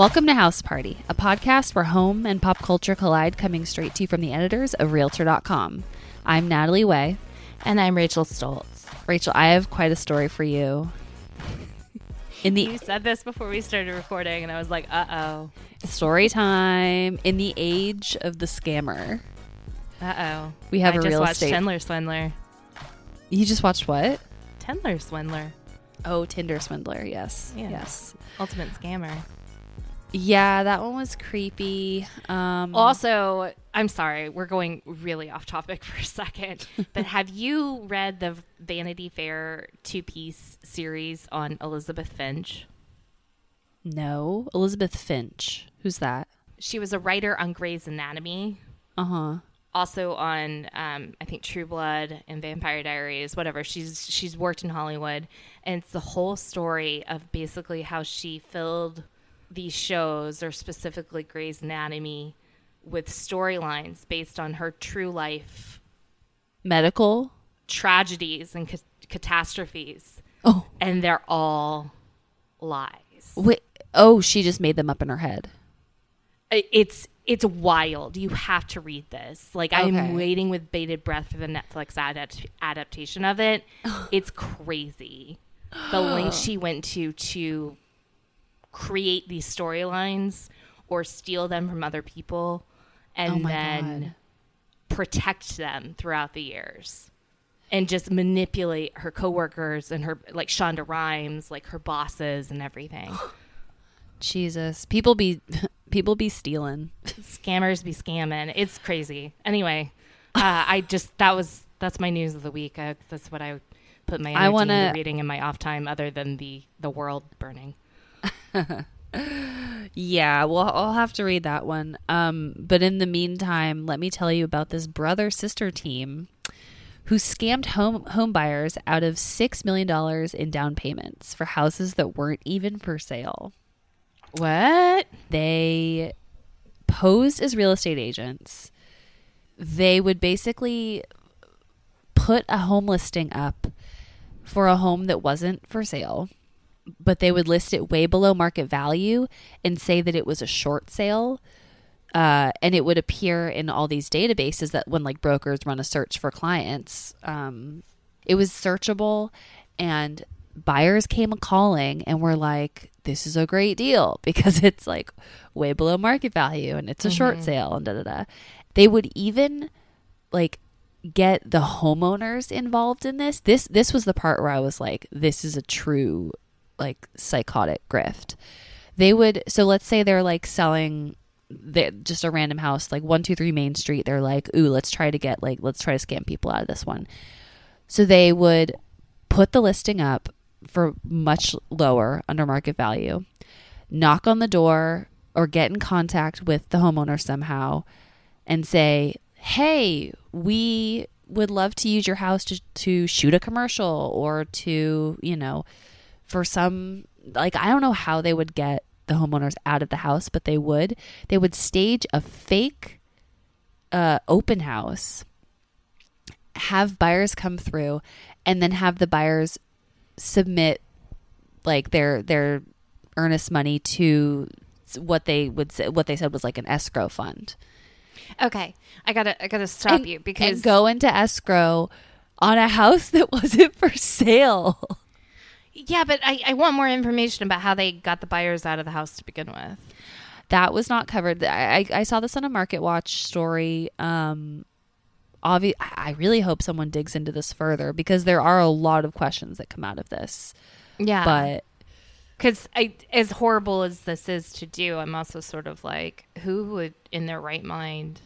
Welcome to House Party, a podcast where home and pop culture collide, coming straight to you from the editors of Realtor.com. I'm Natalie Way. And I'm Rachel Stults. Rachel, I have quite a story for you. In the you said this before we started recording, and I was like, "Uh oh." Story time. In the age of the scammer. Uh oh. We have I a just real watched estate. Tendler Swindler. You just watched what? Tendler Swindler. Oh, Tinder swindler. Yes. Yeah. Yes. Ultimate scammer. Yeah, that one was creepy. Um, Also, I'm sorry, we're going really off topic for a second, but have you read the Vanity Fair two piece series on Elizabeth Finch? no, Elizabeth Finch. Who's that? She was a writer on Grey's Anatomy, Uh huh. also on um, I think True Blood and Vampire Diaries, whatever. She's she's worked in Hollywood, and it's the whole story of basically how she filled these shows, or specifically Grey's Anatomy, with storylines based on her true life Medical. tragedies and ca- catastrophes, Oh, and they're all lies. wait. Oh, she just made them up in her head. It's it's wild. You have to read this. Like I'm waiting with bated breath for the Netflix adapt- adaptation of it. it's crazy. The length she went to to create these storylines or steal them from other people and Oh then God. protect them throughout the years. And just manipulate her coworkers and her like Shonda Rhimes, like her bosses and everything. Jesus, people be people be stealing. scammers be scamming. It's crazy. Anyway, uh, I just that was that's my news of the week. Uh, that's what I put my I energy wanna- into reading in my off time, other than the the world burning. Yeah, well, I'll have to read that one. Um, but in the meantime, let me tell you about this brother sister team who scammed home home buyers out of six million dollars in down payments for houses that weren't even for sale. What? They posed as real estate agents. They would basically put a home listing up for a home that wasn't for sale, but they would list it way below market value and say that it was a short sale. Uh, and it would appear in all these databases that when like brokers run a search for clients, um, it was searchable and buyers came a calling and were like, this is a great deal because it's like way below market value and it's a short sale and da da da. They would even like get the homeowners involved in this. This this was the part where I was like, this is a true like psychotic grift. They would so let's say they're like selling just a random house like 123 Main Street. They're like, "Ooh, let's try to get like let's try to scam people out of this one." So they would put the listing up for much lower under market value, knock on the door or get in contact with the homeowner somehow and say, "Hey, we would love to use your house to, to shoot a commercial or to, you know, for some like I don't know how they would get the homeowners out of the house, but they would. They would stage a fake uh, open house, have buyers come through, and then have the buyers submit like their their earnest money to what they would say, what they said was like an escrow fund Okay, I gotta I gotta stop and, you because and go into escrow on a house that wasn't for sale. Yeah, but I, I want more information about how they got the buyers out of the house to begin with. That was not covered. I, I I saw this on a Market Watch story. Um, obvi- I really hope someone digs into this further because there are a lot of questions that come out of this. Yeah, But because as horrible as this is to do, I'm also sort of like, who would in their right mind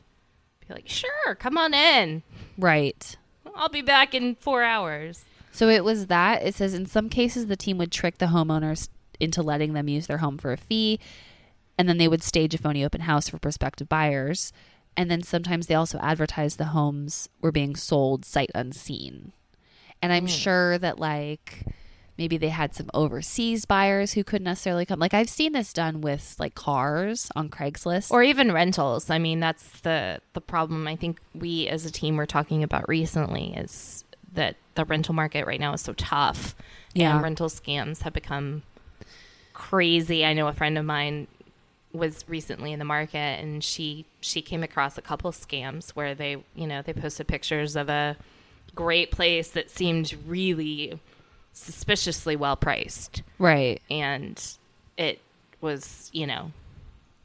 be like, sure, come on in. right. I'll be back in four hours. So it was that. It says in some cases the team would trick the homeowners into letting them use their home for a fee, and then they would stage a phony open house for prospective buyers. And then sometimes they also advertised the homes were being sold sight unseen. And I'm mm. sure that like maybe they had some overseas buyers who couldn't necessarily come. Like I've seen this done with like cars on Craigslist. or even rentals. I mean, that's the the problem. I think we as a team were talking about recently is that the rental market right now is so tough, Yeah. and rental scams have become crazy. I know a friend of mine was recently in the market and she she came across a couple scams where they you know they posted pictures of a great place that seemed really suspiciously well priced Right. and it was you know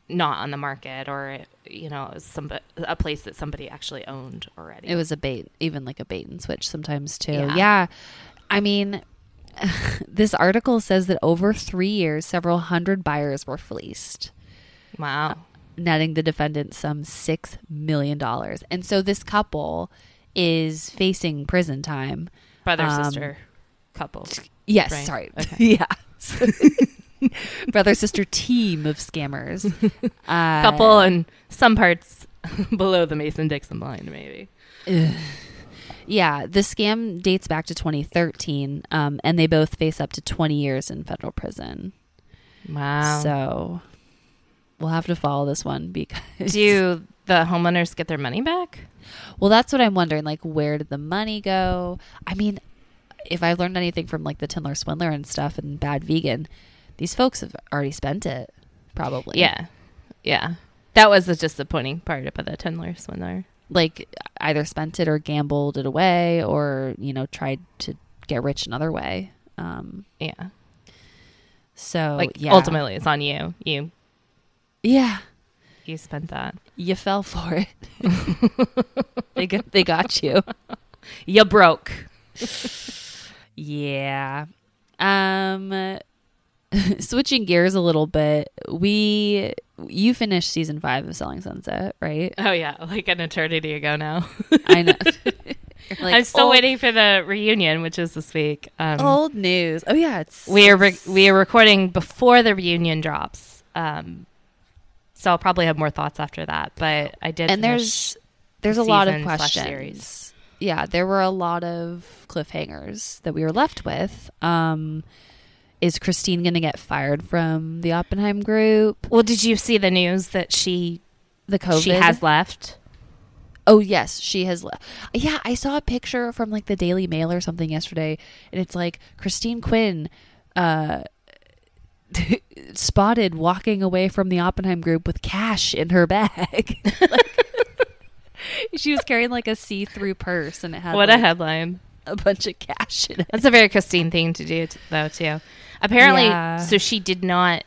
not on the market or you know it was somebody, a place that somebody actually owned already It was a bait, even like a bait and switch sometimes too. Yeah. Yeah. I mean, this article says that over three years, several hundred buyers were fleeced, wow netting the defendants some $6 million. And so this couple is facing prison time. brother Um, sister couple Yes, Right. sorry. Okay. yeah. Brother sister team of scammers. Uh, couple and some parts below the Mason Dixon line maybe Yeah, the scam dates back to 2013, um, and they both face up to 20 years in federal prison. wow So we'll have to follow this one because. do the homeowners get their money back Well, that's what I'm wondering. Like, where did the money go? I mean, if I learned anything from like the Tindler Swindler and stuff and Bad Vegan, these folks have already spent it, probably. Yeah, yeah. That was the disappointing part about the Tendler Swindler. Like, either spent it or gambled it away or, you know, tried to get rich another way. Um, Yeah, so, like yeah. ultimately, it's on you. You Yeah. you spent that. You fell for it. they got, they got you. You broke. Yeah. Um switching gears a little bit. We you finished season 5 of Selling Sunset, right? Oh yeah, like an eternity ago now. I know. Like, I'm still old, waiting for the reunion, which is this week. Um, Old news. Oh yeah, it's we are re- we are recording before the reunion drops. Um, so I'll probably have more thoughts after that. But I did. and there's there's a lot of questions. Yeah, there were a lot of cliffhangers that we were left with. Um is Christine going to get fired from the Oppenheim group? Well, did you see the news that she The COVID she has left? Oh yes, she has. Le- yeah, I saw a picture from like the Daily Mail or something yesterday, and it's like Christine Quinn, uh, spotted walking away from the Oppenheim group with cash in her bag. Like, she was carrying like a see-through purse, and it had What a headline! a bunch of cash in it. That's a very Christine thing to do, t- though, too. Apparently, Yeah. so she did not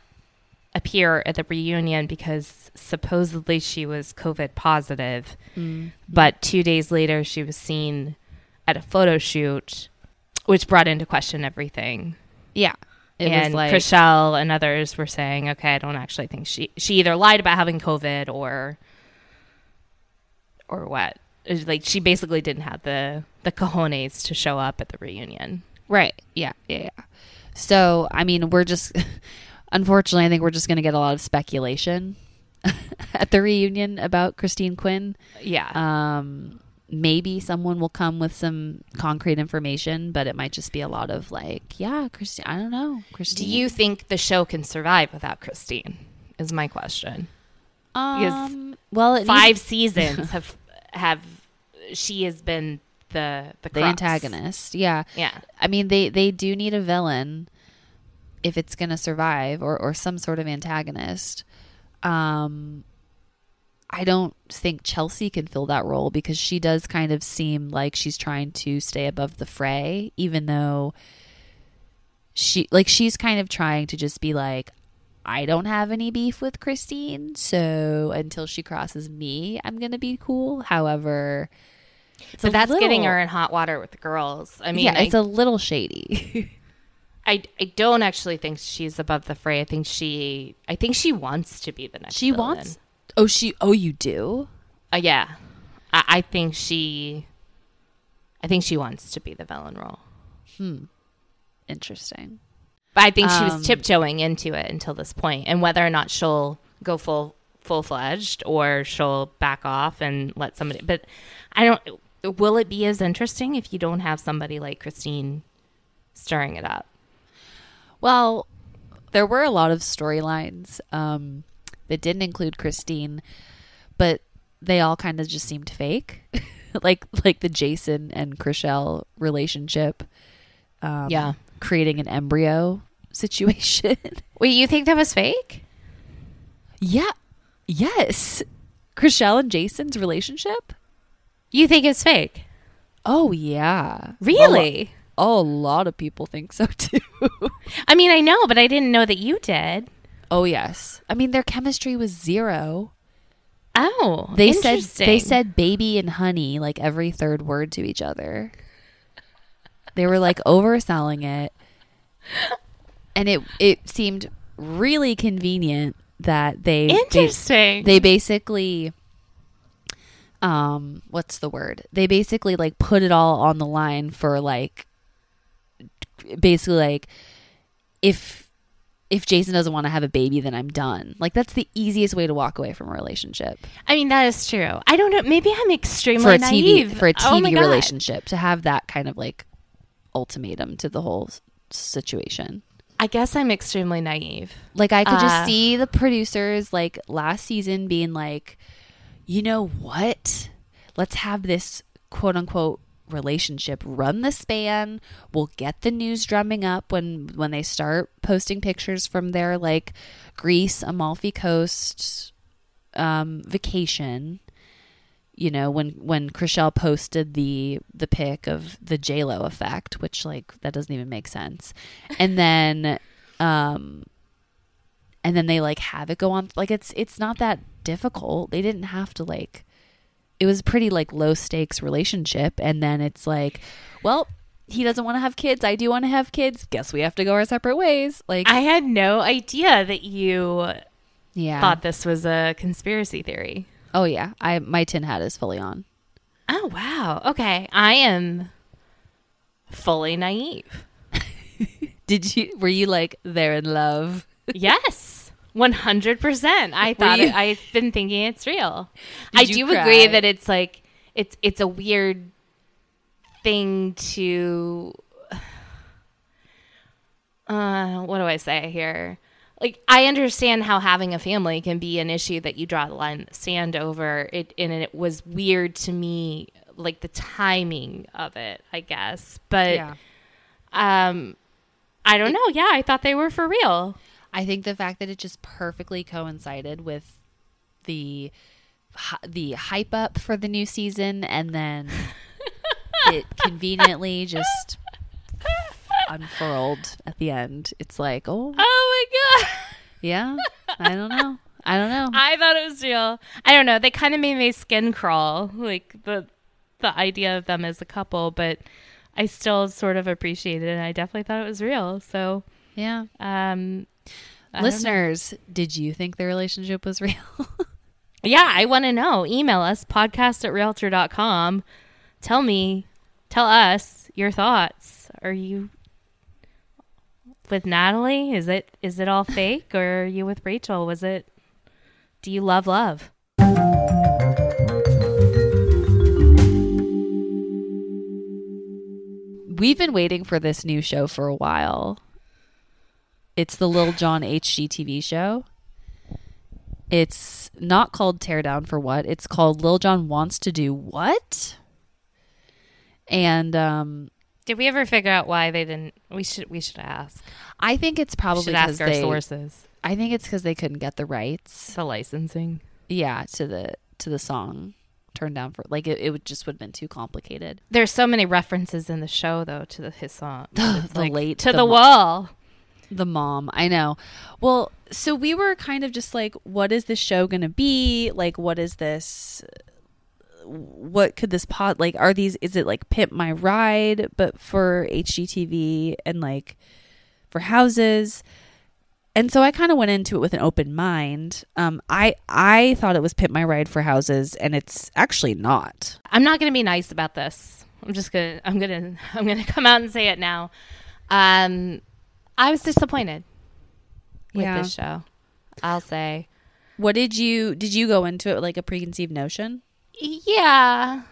appear at the reunion because supposedly she was COVID positive. Mm. But two days later, she was seen at a photo shoot, which brought into question everything. Yeah, it and was like Chrishell and others were saying, "Okay, I don't actually think she she either lied about having COVID or or what." It was Like she basically didn't have the the cojones to show up at the reunion. Right. Yeah. Yeah. yeah. So, I mean, we're just, unfortunately, I think we're just going to get a lot of speculation at the reunion about Christine Quinn. Yeah. Um, maybe someone will come with some concrete information, but it might just be a lot of like, yeah, Christine, I don't know. Christine. Do you think the show can survive without Christine? Is my question. um, well, it Five needs- seasons have have she has been the the, the antagonist. Yeah. Yeah. I mean, they they do need a villain if it's going to survive, or or some sort of antagonist. Um, I don't think Chelsea can fill that role because she does kind of seem like she's trying to stay above the fray, even though she like she's kind of trying to just be like. I don't have any beef with Christine, so until she crosses me, I'm gonna be cool. However, it's But that's getting her in hot water with the girls. I mean, yeah, it's a little shady. I, I don't actually think she's above the fray. I think she I think she wants to be the next. She villain. wants. Oh, she. Oh, you do. Uh, yeah, I, I think she. I think she wants to be the villain role. Hmm. Interesting. But I think she Um, was tiptoeing into it until this point, and whether or not she'll go full full fledged or she'll back off and let somebody. But I don't. Will it be as interesting if you don't have somebody like Christine stirring it up? Well, there were a lot of storylines um, that didn't include Christine, but they all kind of just seemed fake, like like the Jason and Chrishell relationship. Um, Yeah. creating an embryo situation. Wait, you think that was fake? Yeah. Yes. Chrishell and Jason's relationship? You think it's fake? Oh yeah. Really? A, lo- a lot of people think so too. I mean, I know, but I didn't know that you did. oh yes. I mean their chemistry was zero. Oh, They said they said baby and honey like every third word to each other. They were like overselling it. And it it seemed really convenient that they they, interesting. they basically um what's the word they basically like put it all on the line for like basically like if if jason doesn't want to have a baby then i'm done like that's the easiest way to walk away from a relationship I mean, that is true. I don't know. Maybe I'm extremely for a naive. tv for a Oh tv God. relationship to have that kind of like ultimatum to the whole situation I guess I'm extremely naive. Like I could Uh. just see the producers like last season being like, you know what? Let's have this quote unquote relationship run the span. We'll get the news drumming up when when they start posting pictures from their like Greece, Amalfi Coast um vacation. You know, when when Chrishell posted the the pic of the J Lo effect, which like that doesn't even make sense. And then um and then they like have it go on like it's it's not that difficult. They didn't have to like it was pretty like low stakes relationship. And then it's like well he doesn't want to have kids. I do want to have kids. Guess we have to go our separate ways. Like I had no idea that you yeah. thought this was a conspiracy theory. oh yeah. I my tin hat is fully on. Oh wow. Okay, I am fully naive. did you were you like they're in love? Yes. 100%. I thought you- it, I've been thinking it's real. I do agree that it's like it's it's a weird thing to uh what do I say here? Like I understand how having a family can be an issue that you draw the line in the sand over. It and it was weird to me like the timing of it, I guess. But um I don't know. Yeah, I thought they were for real. I think the fact that it just perfectly coincided with the the hype up for the new season, and then it conveniently just unfurled at the end. It's like, oh Oh my god. yeah, I don't know, I don't know. I thought it was real. I don't know. They kind of made my skin crawl, like the the idea of them as a couple, but I still sort of appreciated it. and I definitely thought it was real. So, yeah, um, I don't know. Listeners, did you think the relationship was real? yeah, I want to know. Email us podcast at realtor.com. Tell me, tell us your thoughts. Are you with Natalie? Is it is it all fake, or are you with Rachel? Was it? Do you love love? We've been waiting for this new show for a while. It's the Lil Jon HGTV show. It's not called Tear Down for What. It's called Lil Jon Wants to Do What? And um, Did we ever figure out why they didn't? We should we should ask. I think it's probably because our they. sources. I think it's because they couldn't get the rights. The licensing. Yeah, to the to the song turned down for like it, it would just would have been too complicated. There's so many references in the show though to the, his song. The like, late- to the the, wall. The mom, I know. Well, so we were kind of just like, what is this show going to be? Like, what is this? What could this pod like? Are these? Is it like Pimp My Ride, but for HGTV and like for houses? And so I kind of went into it with an open mind. Um, I I thought it was Pimp My Ride for houses, and it's actually not. I'm not going to be nice about this. I'm just gonna. I'm gonna. I'm gonna come out and say it now. Um, I was disappointed with Yeah. this show. I'll say. What did you did you go into it with like a preconceived notion? Yeah,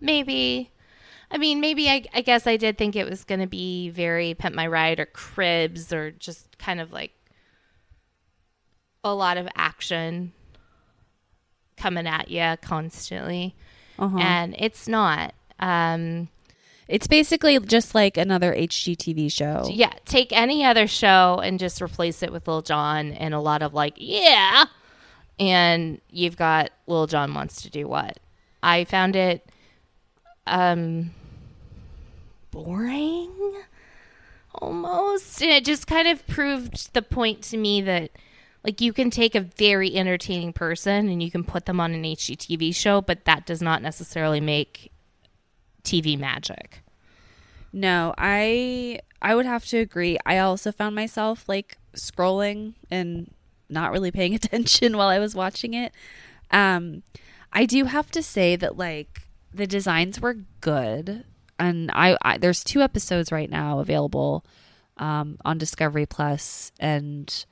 maybe. I mean, maybe I, I guess I did think it was going to be very Pimp My Ride or Cribs or just kind of like a lot of action coming at you constantly. Uh-huh. And it's not. Um, It's basically just like another HGTV show. Yeah, take any other show and just replace it with Lil Jon and a lot of like, yeah. And you've got Lil Jon wants to do what? I found it um boring almost. And it just kind of proved the point to me that like you can take a very entertaining person and you can put them on an HGTV show, but that does not necessarily make TV magic. No, I I would have to agree. I also found myself like scrolling and not really paying attention while I was watching it. Um I do have to say that like the designs were good and I, I there's two episodes right now available um, on Discovery Plus and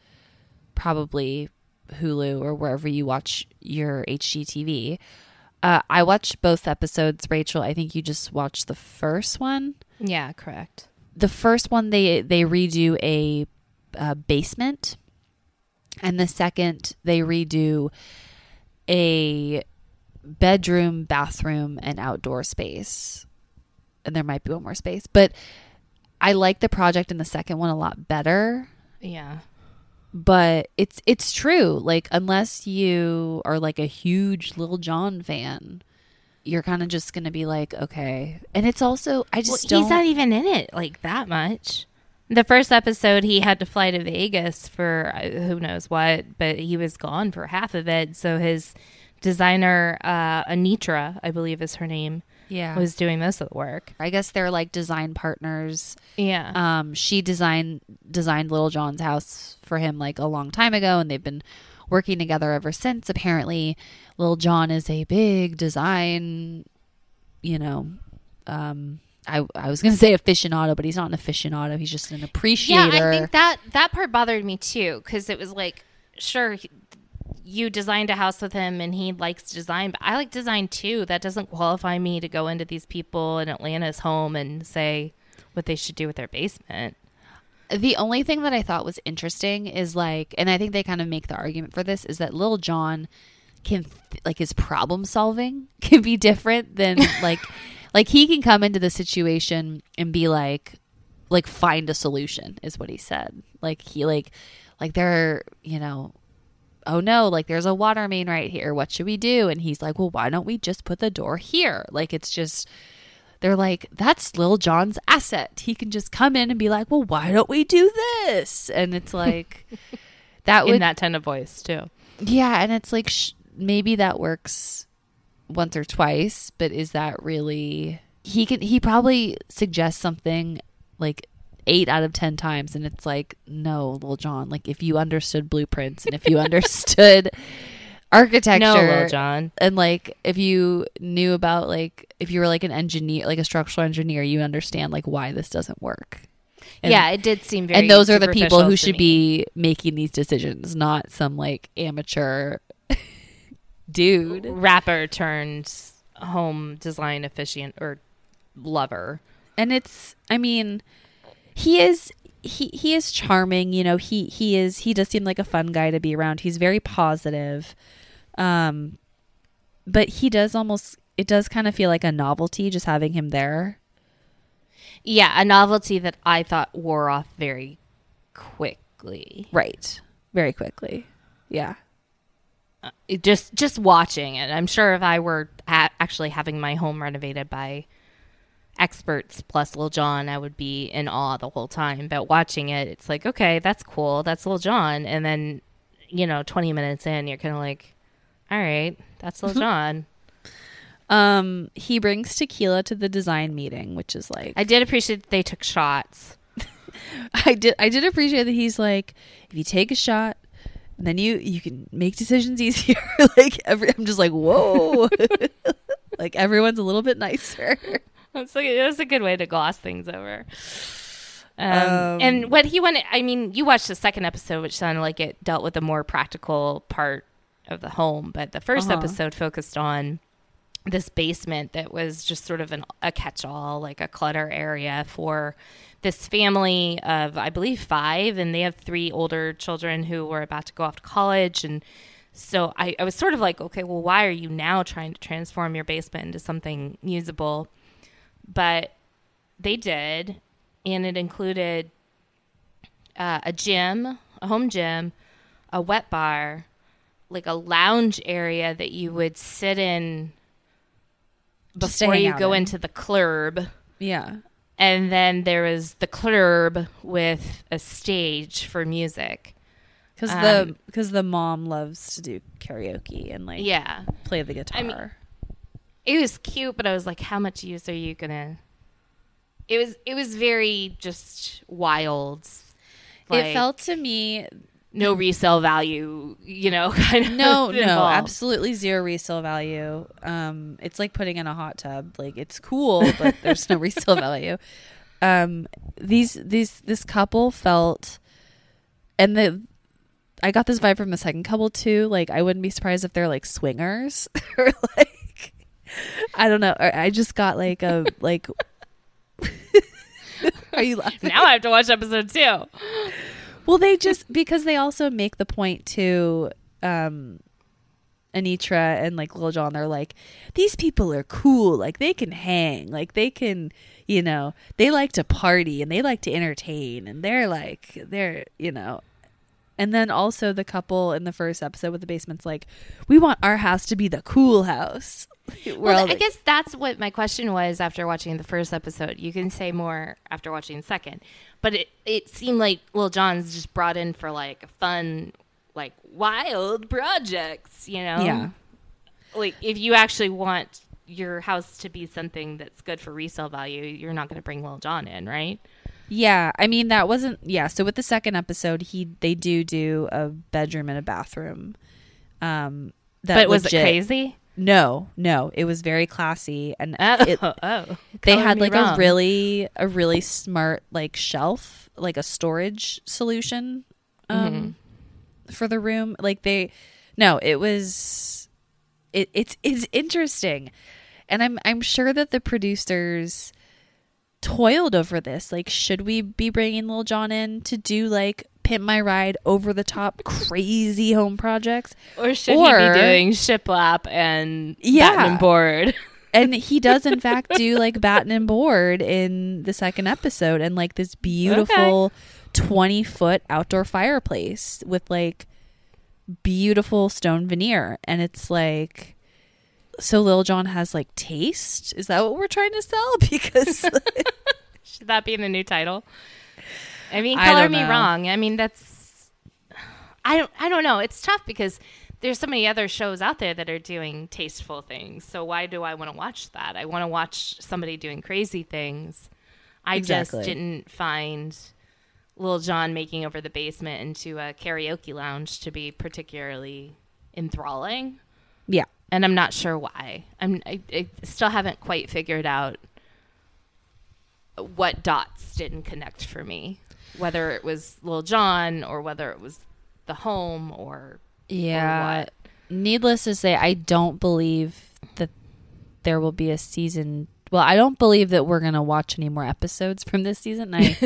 probably Hulu or wherever you watch your HGTV. Uh, I watched both episodes, Rachel. I think you just watched the first one. Yeah, correct. The first one they they redo a, a basement, and the second they redo a bedroom, bathroom, and outdoor space. And there might be one more space, but I like the project in the second one a lot better. Yeah. But it's it's true. Like unless you are like a huge Lil Jon fan, you're kind of just gonna be like, okay. And it's also I Well, just don't. he's not even in it like that much. The first episode, he had to fly to Vegas for uh, who knows what, but he was gone for half of it. So his designer, uh, Anitra, I believe is her name, yeah. was doing most of the work. I guess they're like design partners. Yeah. Um, she designed designed Little John's house for him like a long time ago, and they've been working together ever since. Apparently, Little John is a big design, you know. Um, I I was gonna say aficionado, but he's not an aficionado. He's just an appreciator. Yeah, I think that that part bothered me too because it was like, sure, he- you designed a house with him and he likes design, but I like design too. That doesn't qualify me to go into these people in Atlanta's home and say what they should do with their basement. The only thing that I thought was interesting is like, and I think they kind of make the argument for this is that Lil Jon can like his problem solving can be different than like like he can come into the situation and be like like find a solution is what he said. Like he like like there you know oh no like there's a water main right here what should we do and he's like well why don't we just put the door here like it's just they're like, that's Lil Jon's asset. He can just come in and be like, well, why don't we do this? And it's like, that in that tone of voice too. yeah. And it's like, sh- maybe that works once or twice, but is that really, he can, he probably suggests something like eight out of 10 times. And it's like, no, little John, like if you understood blueprints and if you understood architecture No, Lil Jon. and like if you knew about like if you were like an engineer like a structural engineer you understand like why this doesn't work and, yeah, it did seem very. and those are the people who should me. be making these decisions not some like amateur dude rapper turned home design efficient or lover. and it's i mean he is he he is charming you know he he is he does seem like a fun guy to be around. He's very positive. Um but he does almost it does kind of feel like a novelty just having him there. Yeah, a novelty that I thought wore off very quickly. right. Very quickly. Yeah. It just just watching it. I'm sure if I were actually having my home renovated by experts plus Lil Jon, I would be in awe the whole time. But watching it, it's like, okay, that's cool. That's Lil Jon. And then, you know, 20 minutes in, you're kind of like, all right, that's Lil John. um he brings tequila to the design meeting which is like I did appreciate that they took shots. I did I did appreciate that he's like if you take a shot then you you can make decisions easier like every I'm just like whoa like everyone's a little bit nicer That's like that's a good way to gloss things over. Um, Um, and what he wanted, I mean, you watched the second episode, which sounded like it dealt with a more practical part of the home, but the 1st Uh-huh. episode focused on this basement that was just sort of an, a catch-all, like a clutter area for this family of, I believe, five, and they have three older children who were about to go off to college, and so I, I was sort of like, okay, well, why are you now trying to transform your basement into something usable? But they did, and it included uh, a gym, a home gym, a wet bar, like a lounge area that you would sit in before you go in. into the club. Yeah. And then there was the club with a stage for music. Because Um, the because the mom loves to do karaoke and like Yeah. play the guitar. mean, It was cute, but I was like, how much use are you gonna It was it was very just wild. it felt to me no resale value, you know, kind of no no absolutely zero resale value. Um, it's like putting in a hot tub. Like it's cool, but there's no resale value. Um, these these this couple felt, and the I got this vibe from the second couple too. Like I wouldn't be surprised if they're like swingers or like I don't know. I just got like a like. Are you laughing? Now I have to watch episode two. Well, they just because they also make the point to um Anitra and like Lil Jon, they're like, these people are cool, like they can hang, like they can, you know, they like to party and they like to entertain, and they're like, they're, you know. And then also the couple in the first episode with the basement's like, we want our house to be the cool house. Well, I guess that's what my question was after watching the first episode. You can say more after watching the second, but it it seemed like Lil Jon's just brought in for like fun, like wild projects. You know, yeah. like if you actually want your house to be something that's good for resale value, you're not going to bring Lil Jon in, right? Yeah, I mean that wasn't yeah. So with the second episode, he they do do a bedroom and a bathroom. Um, that but was legit- it crazy? No, no, it was very classy, and Oh, it, oh. they had like wrong. a really a really smart like shelf, like a storage solution, um, Mm-hmm. for the room. Like they, no, it was, it it's it's interesting, and I'm I'm sure that the producers toiled over this. Like, should we be bringing Lil Jon in to do like pimp my ride over the top crazy home projects? or should or- he be doing shiplap and Yeah. batten and board? and he does in fact do like batten and board in the second episode and like this beautiful 20 foot outdoor fireplace with like beautiful stone veneer and it's like so lil jon has like taste is that what we're trying to sell because Should that be in the new title? I mean, I color don't me know. wrong. I mean, that's I don't I don't know. It's tough because there's so many other shows out there that are doing tasteful things. So why do I want to watch that? I want to watch somebody doing crazy things. I Exactly. just didn't find Lil Jon making over the basement into a karaoke lounge to be particularly enthralling and I'm not sure why. I'm I, I still haven't quite figured out what dots didn't connect for me, whether it was Lil Jon or whether it was the home or yeah or what. needless to say i don't believe that there will be a season well i don't believe that we're gonna watch any more episodes from this season i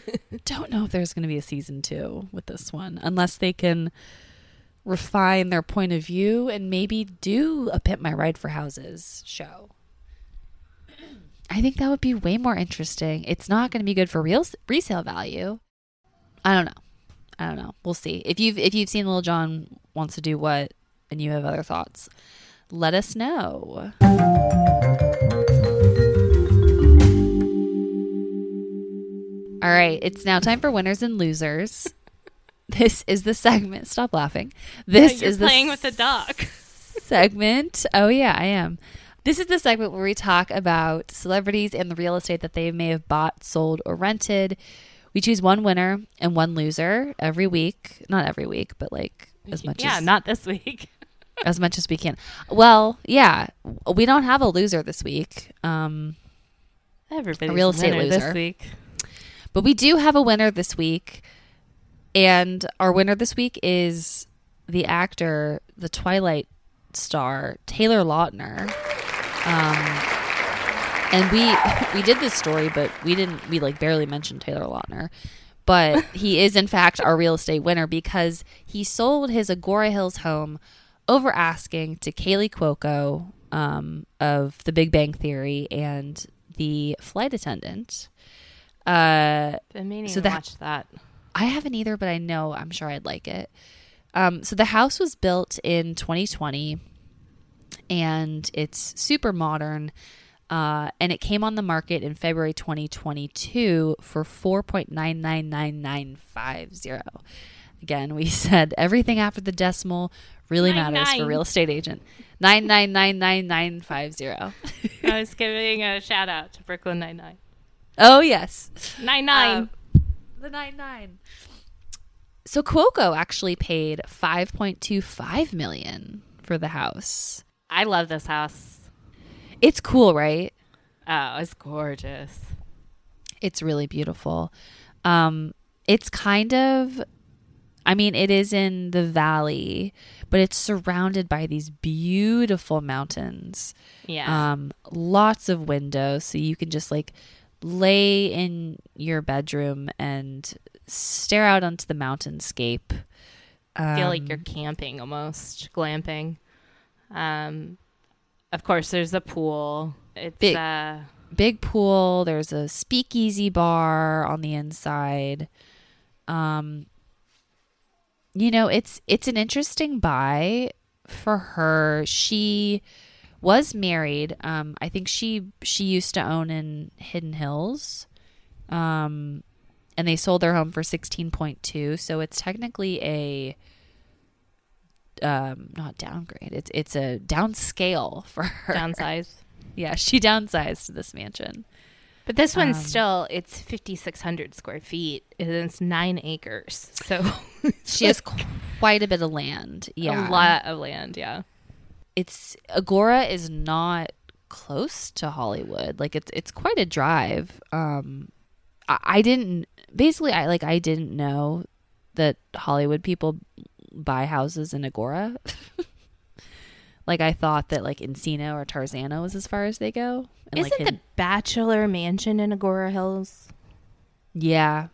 don't know if there's gonna be a season two with this one unless they can refine their point of view and maybe do a pimp my ride for houses show i think that would be way more interesting it's not gonna be good for real resale value i don't know I don't know. We'll see. If you've if you've seen Lil Jon wants to do what and you have other thoughts, let us know. All right, it's now time for winners and losers. This is the segment. Stop laughing. This you're is the playing with the dog. segment. Oh yeah, I am. This is the segment where we talk about celebrities and the real estate that they may have bought, sold, or rented. We choose one winner and one loser every week. Not every week, but like as much yeah, as not this week. as much as we can. Well, yeah, we don't have a loser this week. Um, Everybody's real estate loser. this week. But we do have a winner this week. And our winner this week is the actor, the Twilight star, Taylor Lautner. Um, and we we did this story, but we didn't we like barely mentioned Taylor Lautner. But he is in fact our real estate winner because he sold his Agoura Hills home over asking to Kaley Cuoco um, of The Big Bang Theory and the flight attendant. Uh, Been meaning So to that- watch that. I haven't either, but I know I'm sure I'd like it. Um, so the house was built in 2020, and it's super modern. Uh, and it came on the market in February 2022 for 4.999950. Again, we said everything after the decimal really Nine, matters for nine. real estate agent. 9999950. I was giving a shout out to Brooklyn Nine Nine. oh yes. Nine Nine. Um, the nine nine. So Cuoco actually paid five point two five million for the house. I love this house. It's cool, right? Oh, it's gorgeous. It's really beautiful. Um, it's kind of, I mean, it is in the valley, but it's surrounded by these beautiful mountains. Yeah. Um, lots of windows, so you can just like lay in your bedroom and stare out onto the mountainscape. I feel like Um, you're camping almost, glamping. Um, of course, there's a pool. It's Big. uh, big pool. There's a speakeasy bar on the inside. Um, you know, it's it's an interesting buy for her. She was married. Um, I think she she used to own in Hidden Hills. Um, and they sold their home for sixteen point two. So it's technically a um not downgrade. It's it's a downscale for her. downsize. Yeah, she downsized to this mansion. But this one's Um, still it's 5600 square feet and it's 9 acres. So She has quite a bit of land. Yeah. a lot of land, yeah. It's Agoura is not close to Hollywood. Like it's it's quite a drive. Um I, I didn't basically I like I didn't know that Hollywood people buy houses in Agoura. like I thought that like Encino or Tarzana was as far as they go. And, Isn't like, the Bachelor Mansion in Agoura Hills? Yeah,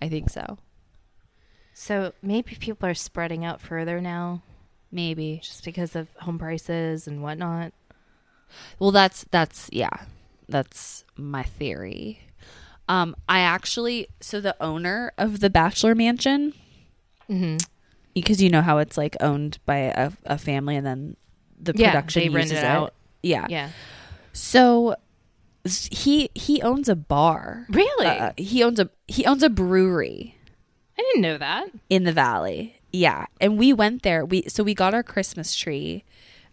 I think so. So maybe people are spreading out further now Maybe. just because of home prices and whatnot. Well, that's that's yeah, that's my theory. Um, I actually so the owner of the Bachelor Mansion, Mm-hmm. because you know how it's like owned by a, a family and then the Yeah, production they rent uses it out. Yeah. Yeah. So he he owns a bar. Really? Uh, he owns a he owns a brewery I didn't know that. in the valley. Yeah, and we went there. We so we got our Christmas tree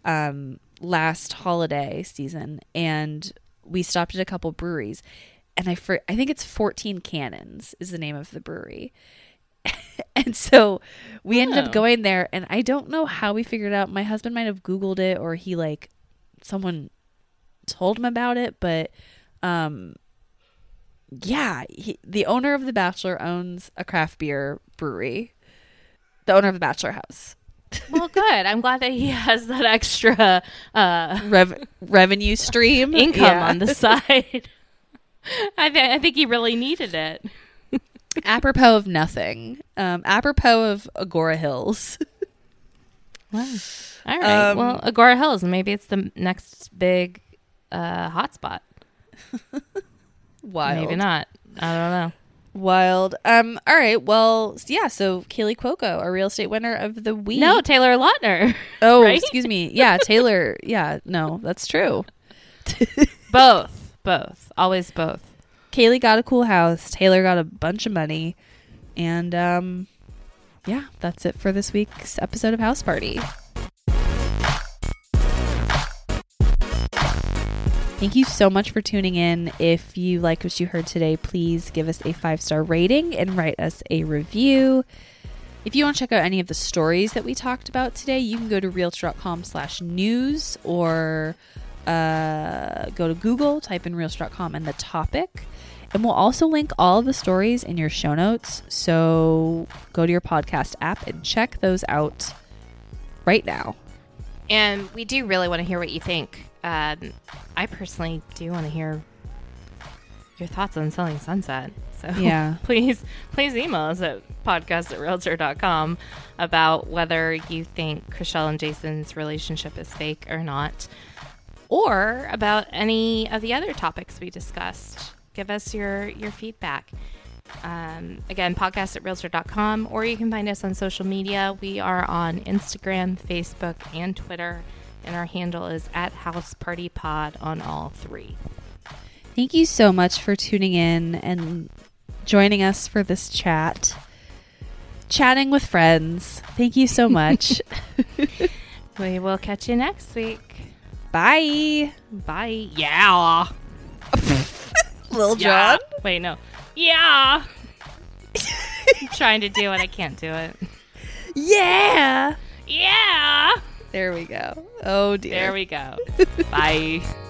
um last holiday season and we stopped at a couple breweries. And I for, I think it's 14 Cannons is the name of the brewery. and so we ended Oh. up going there and I don't know how we figured it out. My husband might have googled it or he like someone told him about it, but um yeah, he, the owner of the Bachelor owns a craft beer brewery. The owner of the Bachelor House. Well, good. I'm glad that he has that extra uh, Rev- revenue stream income Yeah. on the side. I, th- I think he really needed it. apropos of nothing. Um, apropos of Agoura Hills. Wow. All right. Um, well, Agoura Hills. Maybe it's the next big uh, hotspot. Wild. Maybe not. I don't know. Wild. Um. All right. Well. Yeah. So Kaley Cuoco, a real estate winner of the week. No, Taylor Lautner. Oh, right? excuse me. Yeah, Taylor. yeah. No, that's true. both. Both. Always both. Kaley got a cool house. Taylor got a bunch of money, and um, yeah, that's it for this week's episode of House Party. Thank you so much for tuning in. If you like what you heard today, please give us a five star rating and write us a review. If you want to check out any of the stories that we talked about today, you can go to realtor.com slash news or uh, go to Google, type in realtor.com and the topic. And we'll also link all of the stories in your show notes. So go to your podcast app and check those out right now. And we do really want to hear what you think. Um, I personally do want to hear your thoughts on selling Sunset. So Yeah. please, please email us at podcast at realtor.com about whether you think Chrishell and Jason's relationship is fake or not. or about any of the other topics we discussed. Give us your, your feedback. Um, again, podcast at realtor.com, or you can find us on social media. We are on Instagram, Facebook, and Twitter, and our handle is at House Party Pod on all three. Thank you so much for tuning in and joining us for this chat. Chatting with friends. Thank you so much. we will catch you next week. Bye. Bye. Yeah. Lil Yeah. Wait, no. Yeah. I'm trying to do it. I can't do it. Yeah. Yeah. There we go. Oh dear. There we go. Bye.